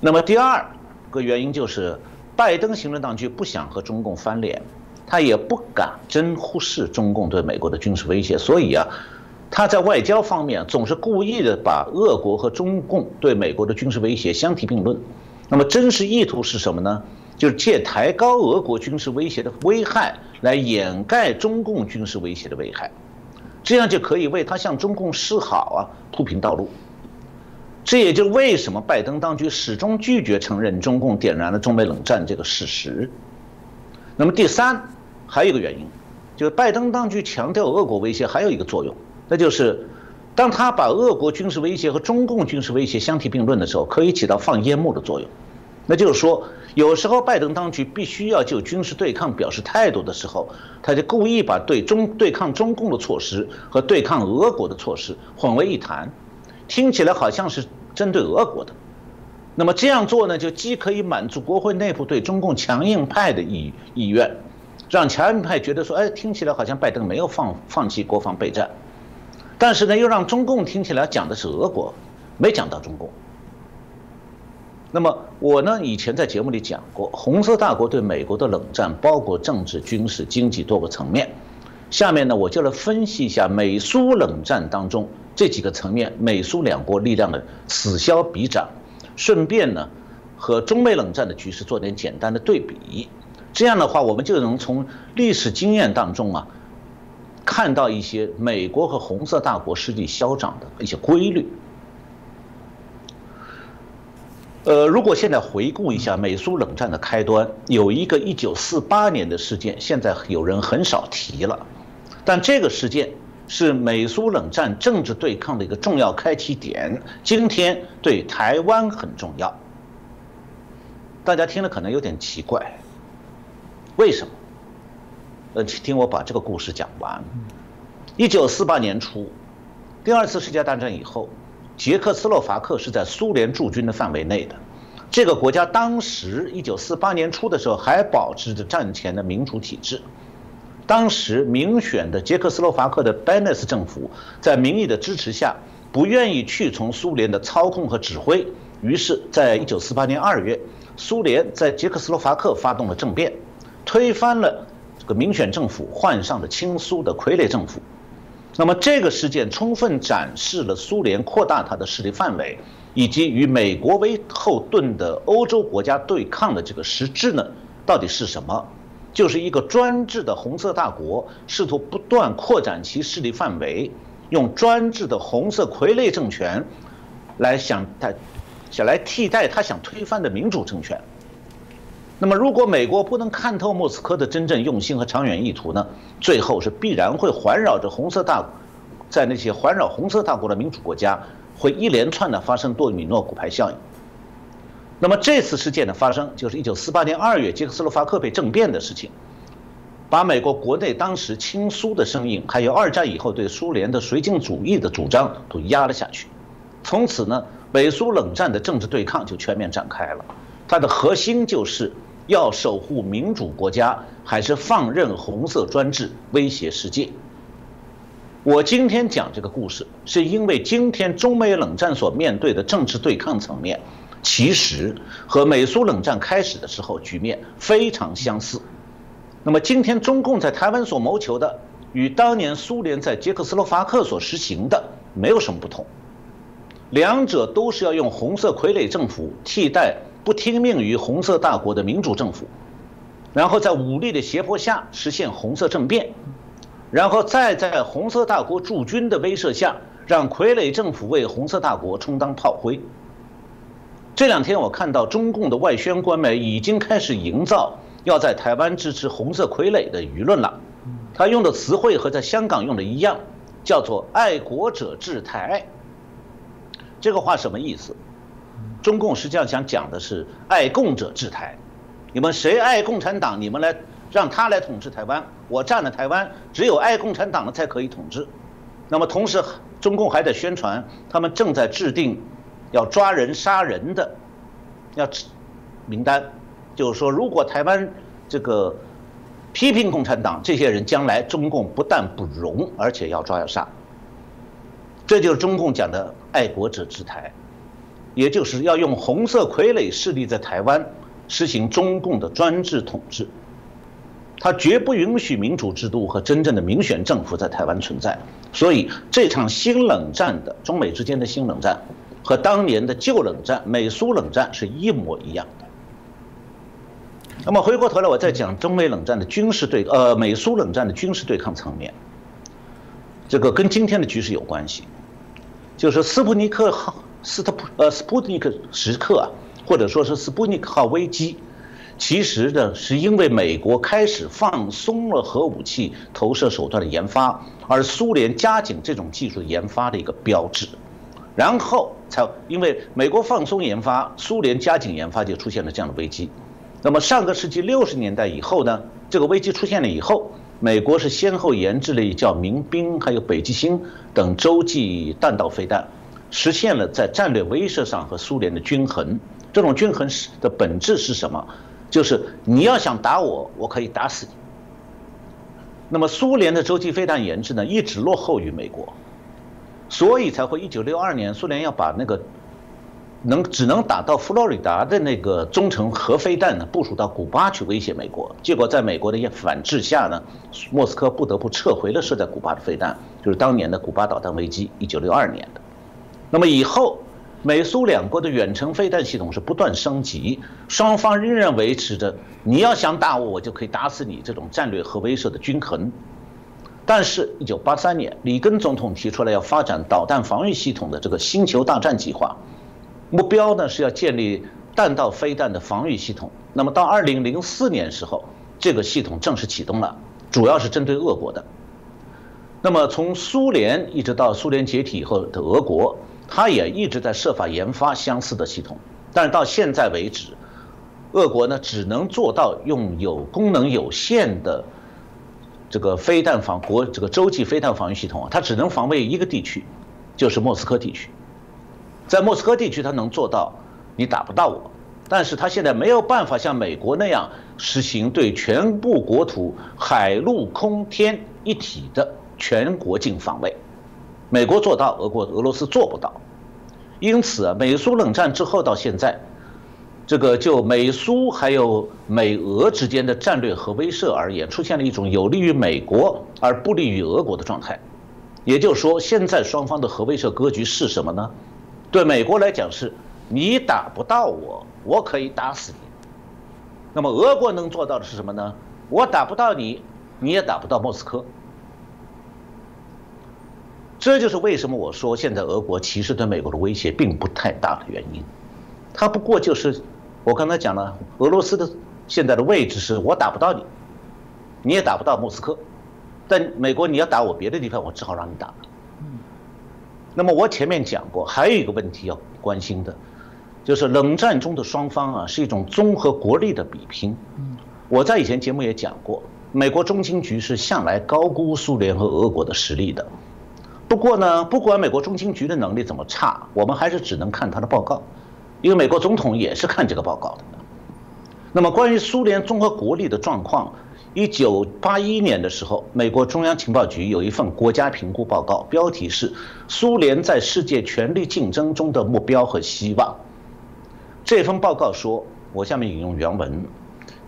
那么第二个原因就是，拜登行政当局不想和中共翻脸，他也不敢真忽视中共对美国的军事威胁，所以啊，他在外交方面总是故意的把俄国和中共对美国的军事威胁相提并论。那么真实意图是什么呢？就是借抬高俄国军事威胁的危害来掩盖中共军事威胁的危害。这样就可以为他向中共示好啊铺平道路。这也就为什么拜登当局始终拒绝承认中共点燃了中美冷战这个事实。那么第三，还有一个原因，就是拜登当局强调俄国威胁还有一个作用，那就是当他把俄国军事威胁和中共军事威胁相提并论的时候，可以起到放烟幕的作用。那就是说。有时候，拜登当局必须要就军事对抗表示态度的时候，他就故意把对中对抗中共的措施和对抗俄国的措施混为一谈，听起来好像是针对俄国的。那么这样做呢，就既可以满足国会内部对中共强硬派的意意愿，让强硬派觉得说，哎，听起来好像拜登没有放放弃国防备战，但是呢，又让中共听起来讲的是俄国，没讲到中共。那么我呢，以前在节目里讲过，红色大国对美国的冷战包括政治、军事、经济多个层面。下面呢，我就来分析一下美苏冷战当中这几个层面，美苏两国力量的此消彼长，顺便呢，和中美冷战的局势做点简单的对比。这样的话，我们就能从历史经验当中啊，看到一些美国和红色大国势力消长的一些规律。呃，如果现在回顾一下美苏冷战的开端，有一个1948年的事件，现在有人很少提了，但这个事件是美苏冷战政治对抗的一个重要开启点，今天对台湾很重要。大家听了可能有点奇怪，为什么？呃，听我把这个故事讲完。1948年初，第二次世界大战以后。捷克斯洛伐克是在苏联驻军的范围内的，这个国家当时一九四八年初的时候还保持着战前的民主体制。当时民选的捷克斯洛伐克的贝内斯政府在民意的支持下，不愿意去从苏联的操控和指挥，于是，在一九四八年二月，苏联在捷克斯洛伐克发动了政变，推翻了这个民选政府，换上了亲苏的傀儡政府。那么这个事件充分展示了苏联扩大它的势力范围，以及与美国为后盾的欧洲国家对抗的这个实质呢，到底是什么？就是一个专制的红色大国试图不断扩展其势力范围，用专制的红色傀儡政权，来想他，想来替代他想推翻的民主政权。那么，如果美国不能看透莫斯科的真正用心和长远意图呢？最后是必然会环绕着红色大，在那些环绕红色大国的民主国家，会一连串的发生多米诺骨牌效应。那么这次事件的发生，就是一九四八年二月捷克斯洛伐克被政变的事情，把美国国内当时亲苏的声音，还有二战以后对苏联的绥靖主义的主张都压了下去。从此呢，美苏冷战的政治对抗就全面展开了，它的核心就是。要守护民主国家，还是放任红色专制威胁世界？我今天讲这个故事，是因为今天中美冷战所面对的政治对抗层面，其实和美苏冷战开始的时候局面非常相似。那么今天中共在台湾所谋求的，与当年苏联在捷克斯洛伐克所实行的没有什么不同，两者都是要用红色傀儡政府替代。不听命于红色大国的民主政府，然后在武力的胁迫下实现红色政变，然后再在红色大国驻军的威慑下，让傀儡政府为红色大国充当炮灰。这两天我看到中共的外宣官媒已经开始营造要在台湾支持红色傀儡的舆论了，他用的词汇和在香港用的一样，叫做“爱国者治台”。这个话什么意思？中共实际上想讲的是“爱共者治台”，你们谁爱共产党，你们来让他来统治台湾，我占了台湾，只有爱共产党的才可以统治。那么同时，中共还在宣传他们正在制定。要抓人杀人的，要名单，就是说，如果台湾这个批评共产党这些人，将来中共不但不容，而且要抓要杀。这就是中共讲的爱国者治台，也就是要用红色傀儡势力在台湾实行中共的专制统治。他绝不允许民主制度和真正的民选政府在台湾存在。所以，这场新冷战的中美之间的新冷战。和当年的旧冷战、美苏冷战是一模一样的。那么回过头来，我再讲中美冷战的军事对呃美苏冷战的军事对抗层面，这个跟今天的局势有关系。就是斯普尼克号、斯特普呃斯普尼克时刻啊，或者说是斯普尼克号危机，其实呢是因为美国开始放松了核武器投射手段的研发，而苏联加紧这种技术研发的一个标志。然后才因为美国放松研发，苏联加紧研发，就出现了这样的危机。那么上个世纪六十年代以后呢，这个危机出现了以后，美国是先后研制了一叫民兵还有北极星等洲际弹道飞弹，实现了在战略威慑上和苏联的均衡。这种均衡是的本质是什么？就是你要想打我，我可以打死你。那么苏联的洲际飞弹研制呢，一直落后于美国。所以才会一九六二年，苏联要把那个能只能打到佛罗里达的那个中程核飞弹呢部署到古巴去威胁美国。结果在美国的一反制下呢，莫斯科不得不撤回了设在古巴的飞弹，就是当年的古巴导弹危机，一九六二年的。那么以后，美苏两国的远程飞弹系统是不断升级，双方仍然维持着你要想打我，我就可以打死你这种战略核威慑的均衡。但是，一九八三年，里根总统提出来要发展导弹防御系统的这个“星球大战”计划，目标呢是要建立弹道飞弹的防御系统。那么到二零零四年时候，这个系统正式启动了，主要是针对俄国的。那么从苏联一直到苏联解体以后的俄国，他也一直在设法研发相似的系统，但是到现在为止，俄国呢只能做到用有功能有限的。这个飞弹防国这个洲际飞弹防御系统啊，它只能防卫一个地区，就是莫斯科地区。在莫斯科地区，它能做到你打不到我，但是它现在没有办法像美国那样实行对全部国土海陆空天一体的全国境防卫。美国做到，俄国俄罗斯做不到。因此啊，美苏冷战之后到现在。这个就美苏还有美俄之间的战略核威慑而言，出现了一种有利于美国而不利于俄国的状态。也就是说，现在双方的核威慑格局是什么呢？对美国来讲是，你打不到我，我可以打死你。那么俄国能做到的是什么呢？我打不到你，你也打不到莫斯科。这就是为什么我说现在俄国其实对美国的威胁并不太大的原因。它不过就是。我刚才讲了，俄罗斯的现在的位置是我打不到你，你也打不到莫斯科，但美国你要打我别的地方，我只好让你打。那么我前面讲过，还有一个问题要关心的，就是冷战中的双方啊是一种综合国力的比拼。我在以前节目也讲过，美国中情局是向来高估苏联和俄国的实力的。不过呢，不管美国中情局的能力怎么差，我们还是只能看他的报告。因为美国总统也是看这个报告的。那么，关于苏联综合国力的状况，一九八一年的时候，美国中央情报局有一份国家评估报告，标题是《苏联在世界权力竞争中的目标和希望》。这份报告说，我下面引用原文：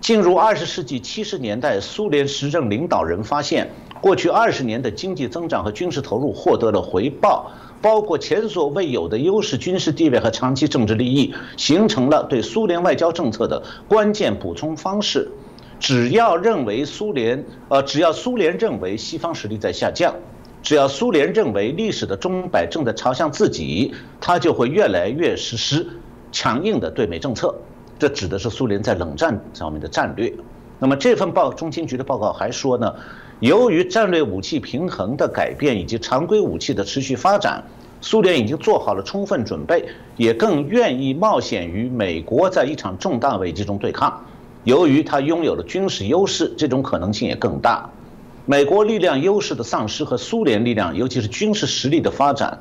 进入二十世纪七十年代，苏联时政领导人发现，过去二十年的经济增长和军事投入获得了回报。包括前所未有的优势军事地位和长期政治利益，形成了对苏联外交政策的关键补充方式。只要认为苏联，呃，只要苏联认为西方实力在下降，只要苏联认为历史的钟摆正在朝向自己，他就会越来越实施强硬的对美政策，这指的是苏联在冷战上面的战略。那么这份报中情局的报告还说呢，由于战略武器平衡的改变以及常规武器的持续发展，苏联已经做好了充分准备，也更愿意冒险与美国在一场重大危机中对抗。由于它拥有了军事优势，这种可能性也更大。美国力量优势的丧失和苏联力量，尤其是军事实力的发展，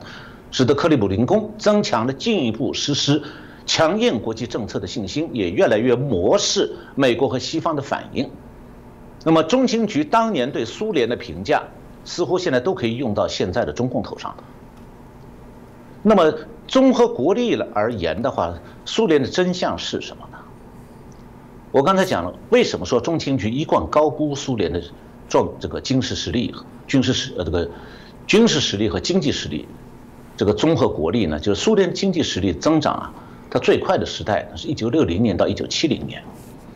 使得克里姆林宫增强了进一步实施强硬国际政策的信心，也越来越漠视美国和西方的反应。那么，中情局当年对苏联的评价，似乎现在都可以用到现在的中共头上那么，综合国力了而言的话，苏联的真相是什么呢？我刚才讲了，为什么说中情局一贯高估苏联的状这个军事实力、军事实呃这个军事实力和经济实力，这个综合国力呢？就是苏联经济实力增长啊，它最快的时代是一九六零年到一九七零年，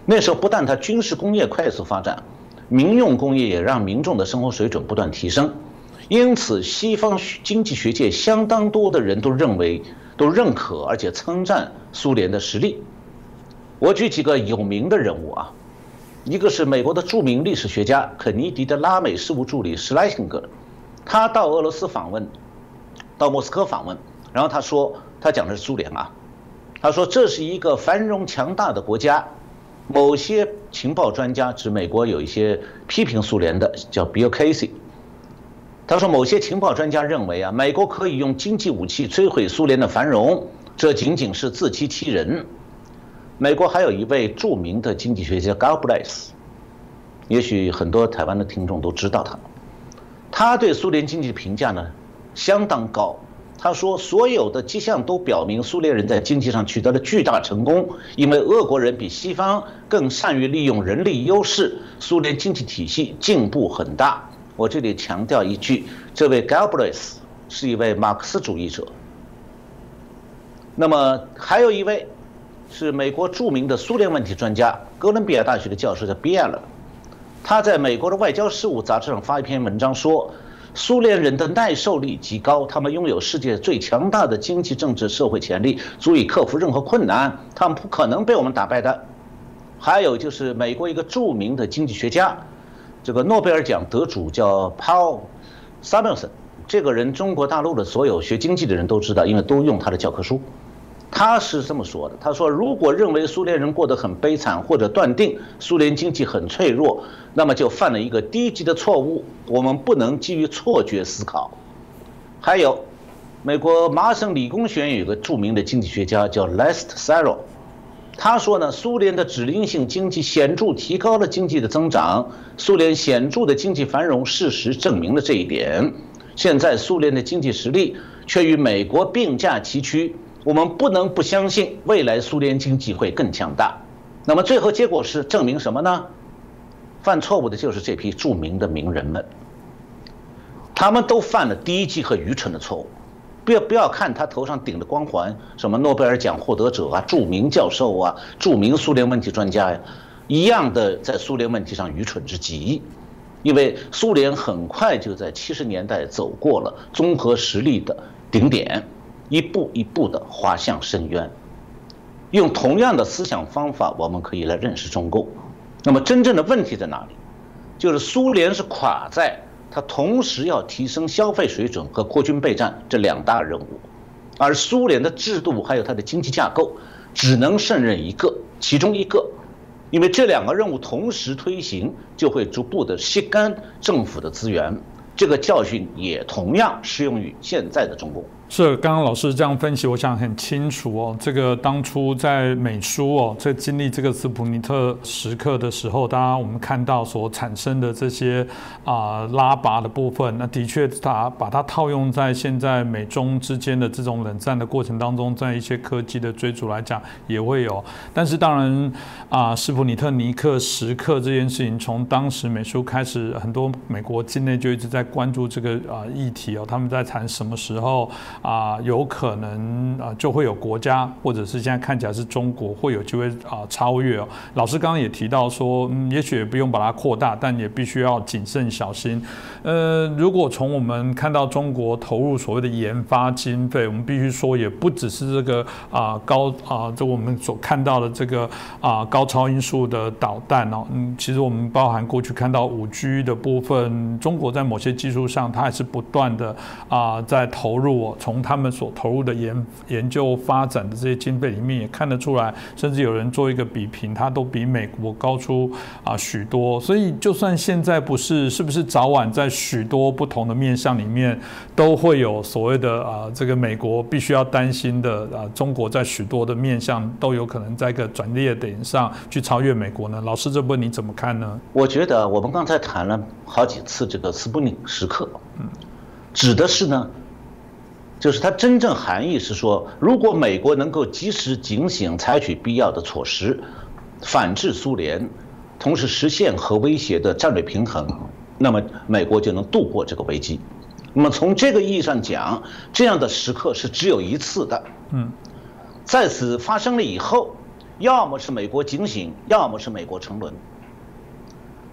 那时候不但它军事工业快速发展，民用工业也让民众的生活水准不断提升，因此西方经济学界相当多的人都认为、都认可而且称赞苏联的实力。我举几个有名的人物啊，一个是美国的著名历史学家肯尼迪的拉美事务助理施莱辛格，他到俄罗斯访问，到莫斯科访问，然后他说，他讲的是苏联啊，他说这是一个繁荣强大的国家，某些情报专家指美国有一些批评苏联的，叫 Bill Casey，他说某些情报专家认为啊，美国可以用经济武器摧毁苏联的繁荣，这仅仅是自欺欺人。美国还有一位著名的经济学家 Galbraith，也许很多台湾的听众都知道他。他对苏联经济评价呢相当高。他说，所有的迹象都表明苏联人在经济上取得了巨大成功，因为俄国人比西方更善于利用人力优势，苏联经济体系进步很大。我这里强调一句，这位 Galbraith 是一位马克思主义者。那么还有一位。是美国著名的苏联问题专家，哥伦比亚大学的教授叫比尔勒，他在美国的外交事务杂志上发一篇文章说，苏联人的耐受力极高，他们拥有世界最强大的经济、政治、社会潜力，足以克服任何困难，他们不可能被我们打败的。还有就是美国一个著名的经济学家，这个诺贝尔奖得主叫 Paul Samuelson，这个人中国大陆的所有学经济的人都知道，因为都用他的教科书。他是这么说的：“他说，如果认为苏联人过得很悲惨，或者断定苏联经济很脆弱，那么就犯了一个低级的错误。我们不能基于错觉思考。”还有，美国麻省理工学院有个著名的经济学家叫 Lest Sarro，他说呢，苏联的指令性经济显著提高了经济的增长，苏联显著的经济繁荣，事实证明了这一点。现在苏联的经济实力却与美国并驾齐驱。我们不能不相信未来苏联经济会更强大。那么最后结果是证明什么呢？犯错误的就是这批著名的名人们，他们都犯了低级和愚蠢的错误。不要不要看他头上顶的光环，什么诺贝尔奖获得者啊、著名教授啊、著名苏联问题专家呀，一样的在苏联问题上愚蠢至极。因为苏联很快就在七十年代走过了综合实力的顶点。一步一步地滑向深渊。用同样的思想方法，我们可以来认识中共。那么，真正的问题在哪里？就是苏联是垮在它同时要提升消费水准和扩军备战这两大任务，而苏联的制度还有它的经济架构只能胜任一个，其中一个，因为这两个任务同时推行，就会逐步的吸干政府的资源。这个教训也同样适用于现在的中国。是，刚刚老师这样分析，我想很清楚哦。这个当初在美苏哦，在经历这个斯普尼特时刻的时候，当然我们看到所产生的这些啊拉拔的部分，那的确它把它套用在现在美中之间的这种冷战的过程当中，在一些科技的追逐来讲也会有。但是当然啊，斯普尼特尼克时刻这件事情，从当时美苏开始，很多美国境内就一直在关注这个啊议题哦，他们在谈什么时候。啊，有可能啊就会有国家，或者是现在看起来是中国会有机会啊超越哦。老师刚刚也提到说，嗯，也许也不用把它扩大，但也必须要谨慎小心。呃，如果从我们看到中国投入所谓的研发经费，我们必须说也不只是这个啊高啊，就我们所看到的这个啊高超音速的导弹哦，嗯，其实我们包含过去看到五 G 的部分，中国在某些技术上，它还是不断的啊在投入哦。从他们所投入的研研究发展的这些经费里面，也看得出来，甚至有人做一个比评，它都比美国高出啊许多。所以，就算现在不是，是不是早晚在许多不同的面向里面，都会有所谓的啊这个美国必须要担心的啊，中国在许多的面向都有可能在一个转捩点上去超越美国呢？老师，这部分你怎么看呢？我觉得我们刚才谈了好几次这个斯普林时刻，嗯，指的是呢，就是它真正含义是说，如果美国能够及时警醒，采取必要的措施，反制苏联，同时实现核威胁的战略平衡，那么美国就能度过这个危机。那么从这个意义上讲，这样的时刻是只有一次的，嗯，在此发生了以后，要么是美国警醒，要么是美国沉沦。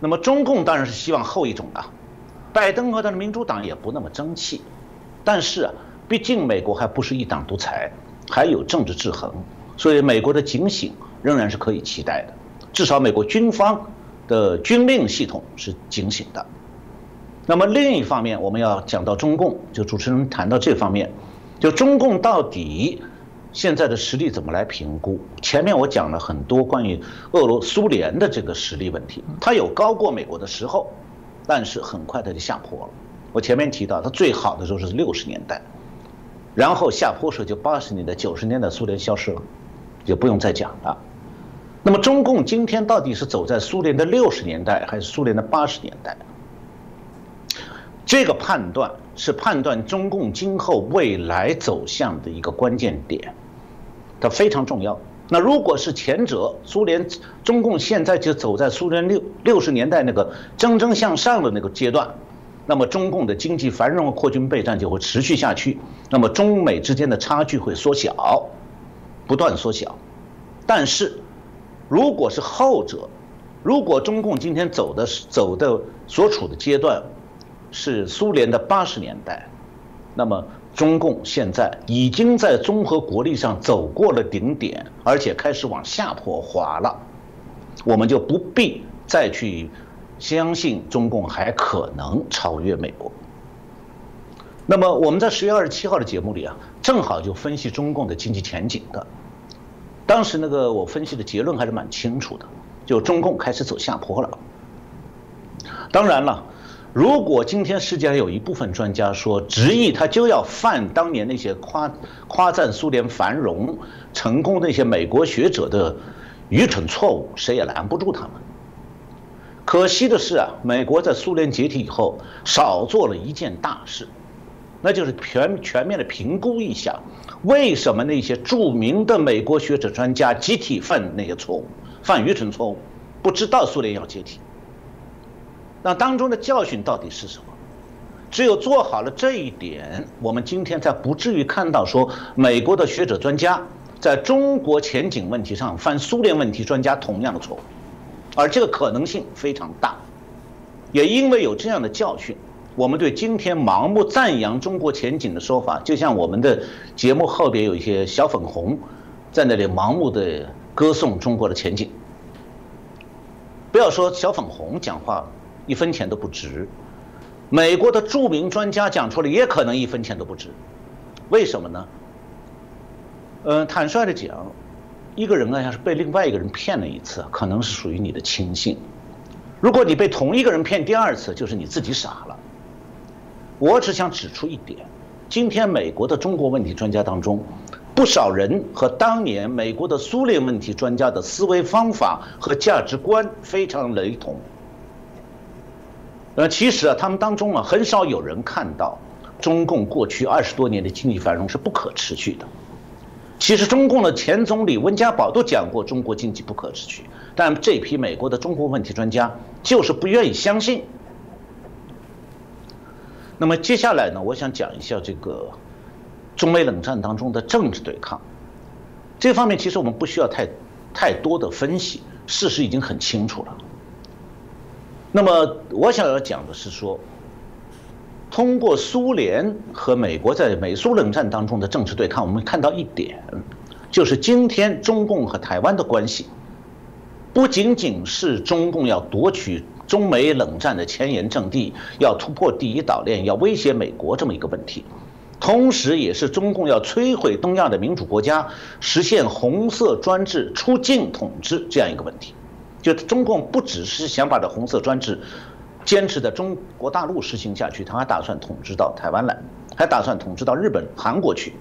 那么中共当然是希望后一种的，拜登和他的民主党也不那么争气，但是啊，毕竟美国还不是一党独裁，还有政治制衡，所以美国的警醒仍然是可以期待的，至少美国军方的军令系统是警醒的。那么另一方面，我们要讲到中共，就主持人谈到这方面，就中共到底。现在的实力怎么来评估？前面我讲了很多关于俄罗苏联的这个实力问题，它有高过美国的时候，但是很快它就下坡了。我前面提到，它最好的时候是六十年代，然后下坡时就八十年代、九十年代苏联消失了，就不用再讲了。那么中共今天到底是走在苏联的六十年代还是苏联的八十年代？这个判断是判断中共今后未来走向的一个关键点。它非常重要。那如果是前者，苏联、中共现在就走在苏联六六十年代那个蒸蒸向上的那个阶段，那么中共的经济繁荣和扩军备战就会持续下去，那么中美之间的差距会缩小，不断缩小。但是，如果是后者，如果中共今天走的走的所处的阶段是苏联的八十年代，那么。中共现在已经在综合国力上走过了顶点，而且开始往下坡滑了，我们就不必再去相信中共还可能超越美国。那么我们在十月二十七号的节目里啊，正好就分析中共的经济前景的，当时那个我分析的结论还是蛮清楚的，就中共开始走下坡了。当然了。如果今天世界上有一部分专家说执意他就要犯当年那些夸夸赞苏联繁荣成功那些美国学者的愚蠢错误，谁也拦不住他们。可惜的是啊，美国在苏联解体以后少做了一件大事，那就是全全面的评估一下，为什么那些著名的美国学者专家集体犯那些错误，犯愚蠢错误，不知道苏联要解体。那当中的教训到底是什么？只有做好了这一点，我们今天才不至于看到说美国的学者专家在中国前景问题上犯苏联问题专家同样的错误，而这个可能性非常大。也因为有这样的教训，我们对今天盲目赞扬中国前景的说法，就像我们的节目后边有一些小粉红在那里盲目的歌颂中国的前景。不要说小粉红讲话。一分钱都不值，美国的著名专家讲出来也可能一分钱都不值，为什么呢？嗯，坦率的讲，一个人啊，要是被另外一个人骗了一次，可能是属于你的轻信；如果你被同一个人骗第二次，就是你自己傻了。我只想指出一点：今天美国的中国问题专家当中，不少人和当年美国的苏联问题专家的思维方法和价值观非常雷同。呃，其实啊，他们当中啊，很少有人看到中共过去二十多年的经济繁荣是不可持续的。其实，中共的前总理温家宝都讲过中国经济不可持续，但这批美国的中国问题专家就是不愿意相信。那么接下来呢，我想讲一下这个中美冷战当中的政治对抗。这方面其实我们不需要太太多的分析，事实已经很清楚了。那么我想要讲的是说，通过苏联和美国在美苏冷战当中的政治对抗，我们看到一点，就是今天中共和台湾的关系，不仅仅是中共要夺取中美冷战的前沿阵地，要突破第一岛链，要威胁美国这么一个问题。同时，也是中共要摧毁东亚的民主国家，实现红色专制、出境统治这样一个问题。就中共不只是想把这红色专制坚持在中国大陆实行下去，他还打算统治到台湾来，还打算统治到日本、韩国去，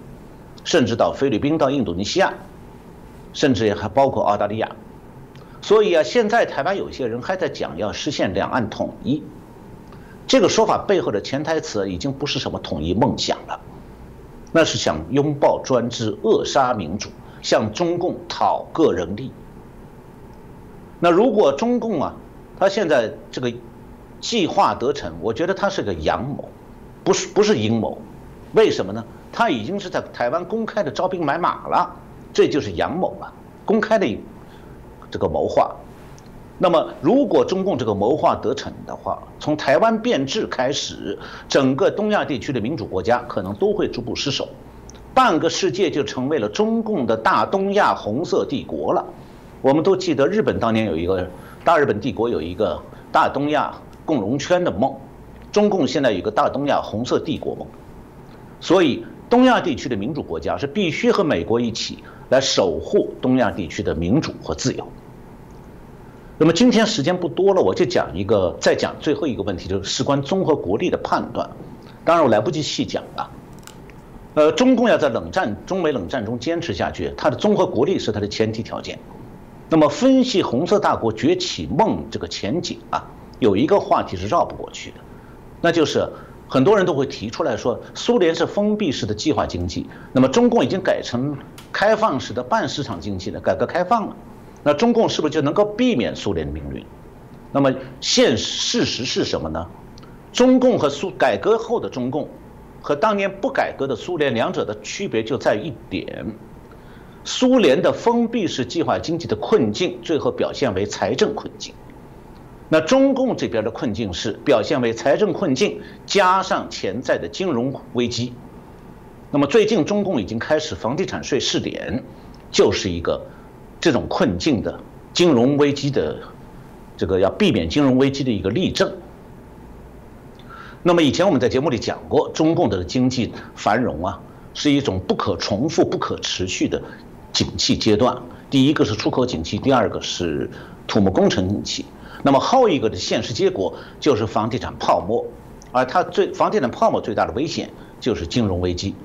甚至到菲律宾、到印度尼西亚，甚至也还包括澳大利亚。所以啊，现在台湾有些人还在讲要实现两岸统一，这个说法背后的潜台词已经不是什么统一梦想了。那是想拥抱专制、扼杀民主，向中共讨个人利。那如果中共啊，他现在这个计划得逞，我觉得他是个阳谋，不是不是阴谋。为什么呢？他已经是在台湾公开的招兵买马了，这就是阳谋了，公开的这个谋划。那么，如果中共这个谋划得逞的话，从台湾变质开始，整个东亚地区的民主国家可能都会逐步失守，半个世界就成为了中共的大东亚红色帝国了。我们都记得日本当年有一个大日本帝国有一个大东亚共荣圈的梦，中共现在有个大东亚红色帝国梦，所以东亚地区的民主国家是必须和美国一起来守护东亚地区的民主和自由。那么今天时间不多了，我就讲一个，再讲最后一个问题，就是事关综合国力的判断。当然我来不及细讲了。呃，中共要在冷战、中美冷战中坚持下去，它的综合国力是它的前提条件。那么分析红色大国崛起梦这个前景啊，有一个话题是绕不过去的，那就是很多人都会提出来说，苏联是封闭式的计划经济，那么中共已经改成开放式的半市场经济了，改革开放了。那中共是不是就能够避免苏联的命运？那么现事实是什么呢？中共和苏改革后的中共，和当年不改革的苏联两者的区别就在于一点：苏联的封闭式计划经济的困境，最后表现为财政困境；那中共这边的困境是表现为财政困境加上潜在的金融危机。那么最近中共已经开始房地产税试点，就是一个。这种困境的金融危机的这个要避免金融危机的一个例证。那么以前我们在节目里讲过，中共的经济繁荣啊，是一种不可重复、不可持续的景气阶段。第一个是出口景气，第二个是土木工程景气。那么后一个的现实结果就是房地产泡沫，而它最房地产泡沫最大的危险就是金融危机。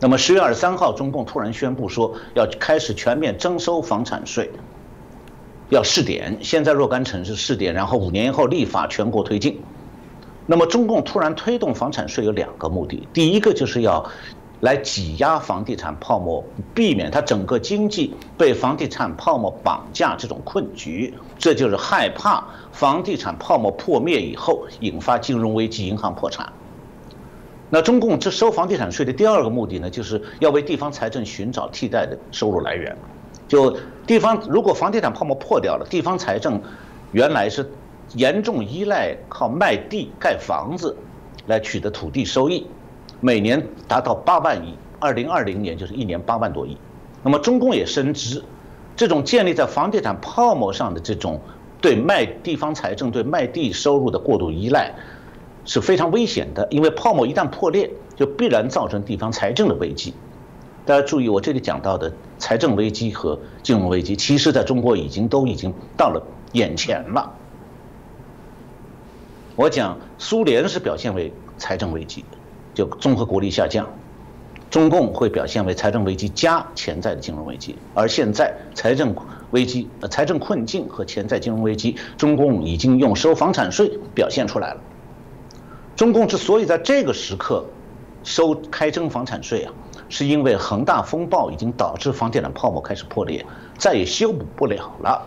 那么十月二十三号，中共突然宣布说要开始全面征收房产税，要试点。现在若干城市试点，然后五年以后立法全国推进。那么中共突然推动房产税有两个目的：第一个就是要来挤压房地产泡沫，避免它整个经济被房地产泡沫绑架这种困局；这就是害怕房地产泡沫破灭以后引发金融危机、银行破产。那中共这收房地产税的第二个目的呢，就是要为地方财政寻找替代的收入来源。就地方如果房地产泡沫破掉了，地方财政原来是严重依赖靠卖地盖房子来取得土地收益，每年达到八万亿，二零二零年就是一年八万多亿。那么中共也深知，这种建立在房地产泡沫上的这种对卖地方财政对卖地收入的过度依赖。是非常危险的，因为泡沫一旦破裂，就必然造成地方财政的危机。大家注意，我这里讲到的财政危机和金融危机，其实在中国已经都已经到了眼前了。我讲苏联是表现为财政危机，就综合国力下降；中共会表现为财政危机加潜在的金融危机。而现在财政危机、财政困境和潜在金融危机，中共已经用收房产税表现出来了。中共之所以在这个时刻收开征房产税啊，是因为恒大风暴已经导致房地产泡沫开始破裂，再也修补不了了。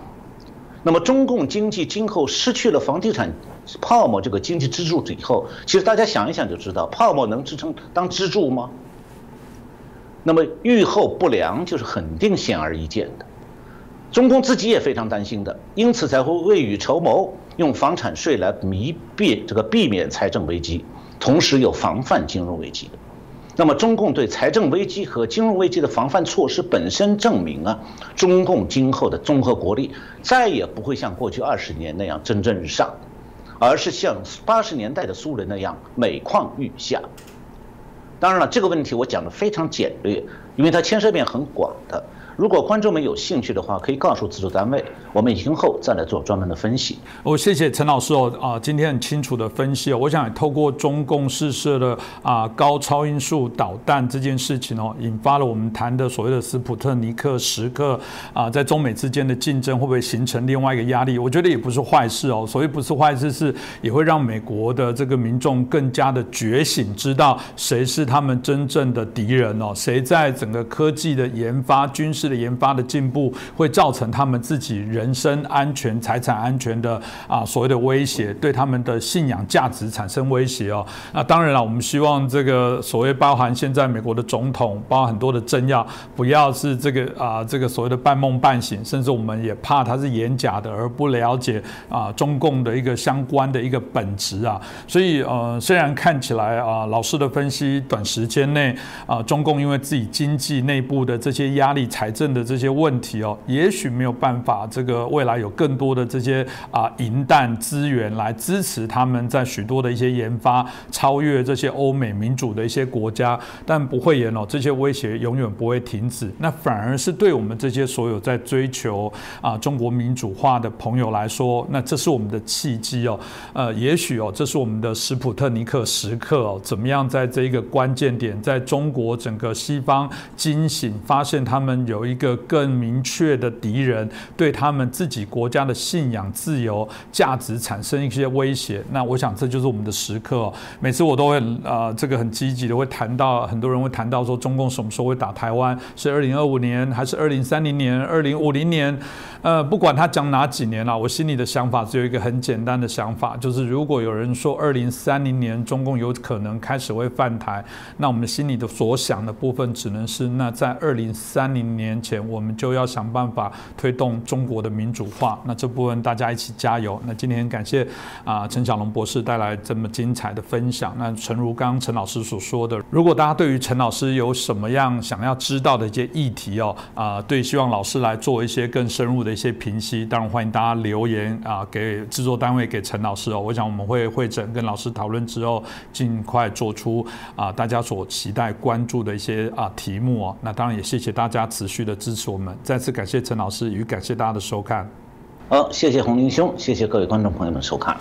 那么中共经济今后失去了房地产泡沫这个经济支柱以后，其实大家想一想就知道，泡沫能支撑当支柱吗？那么预后不良就是肯定显而易见的。中共自己也非常担心的，因此才会未雨绸缪，用房产税来弥避这个避免财政危机，同时有防范金融危机的。那么，中共对财政危机和金融危机的防范措施本身证明啊，中共今后的综合国力再也不会像过去二十年那样蒸蒸日上，而是像八十年代的苏联那样每况愈下。当然了，这个问题我讲的非常简略，因为它牵涉面很广的。如果观众们有兴趣的话，可以告诉资助单位，我们今后再来做专门的分析。我谢谢陈老师哦，啊，今天很清楚的分析哦。我想透过中共试射的啊高超音速导弹这件事情哦，引发了我们谈的所谓的斯普特尼克时刻啊，在中美之间的竞争会不会形成另外一个压力？我觉得也不是坏事哦。所谓不是坏事，是也会让美国的这个民众更加的觉醒，知道谁是他们真正的敌人哦，谁在整个科技的研发、军事。的研发的进步会造成他们自己人身安全、财产安全的啊所谓的威胁，对他们的信仰价值产生威胁哦。那当然了，我们希望这个所谓包含现在美国的总统，包含很多的政要，不要是这个啊这个所谓的半梦半醒，甚至我们也怕他是演假的，而不了解啊中共的一个相关的一个本质啊。所以呃，虽然看起来啊老师的分析，短时间内啊中共因为自己经济内部的这些压力才。政的这些问题哦，也许没有办法，这个未来有更多的这些啊银弹资源来支持他们在许多的一些研发，超越这些欧美民主的一些国家，但不会言哦，这些威胁永远不会停止。那反而是对我们这些所有在追求啊中国民主化的朋友来说，那这是我们的契机哦。呃，也许哦，这是我们的史普特尼克时刻哦，怎么样在这一个关键点，在中国整个西方惊醒，发现他们有。一个更明确的敌人，对他们自己国家的信仰、自由、价值产生一些威胁。那我想这就是我们的时刻。每次我都会呃，这个很积极的会谈到，很多人会谈到说，中共什么时候会打台湾？是二零二五年，还是二零三零年、二零五零年？呃，不管他讲哪几年了，我心里的想法只有一个很简单的想法，就是如果有人说二零三零年中共有可能开始会犯台，那我们心里的所想的部分只能是，那在二零三零年前，我们就要想办法推动中国的民主化。那这部分大家一起加油。那今天感谢啊陈小龙博士带来这么精彩的分享。那陈如刚陈老师所说的，如果大家对于陈老师有什么样想要知道的一些议题哦，啊，对，希望老师来做一些更深入的。一些评析，当然欢迎大家留言啊，给制作单位给陈老师哦。我想我们会会诊跟老师讨论之后，尽快做出啊大家所期待关注的一些啊题目哦。那当然也谢谢大家持续的支持我们，再次感谢陈老师与感谢大家的收看。好，谢谢洪林兄，谢谢各位观众朋友们收看。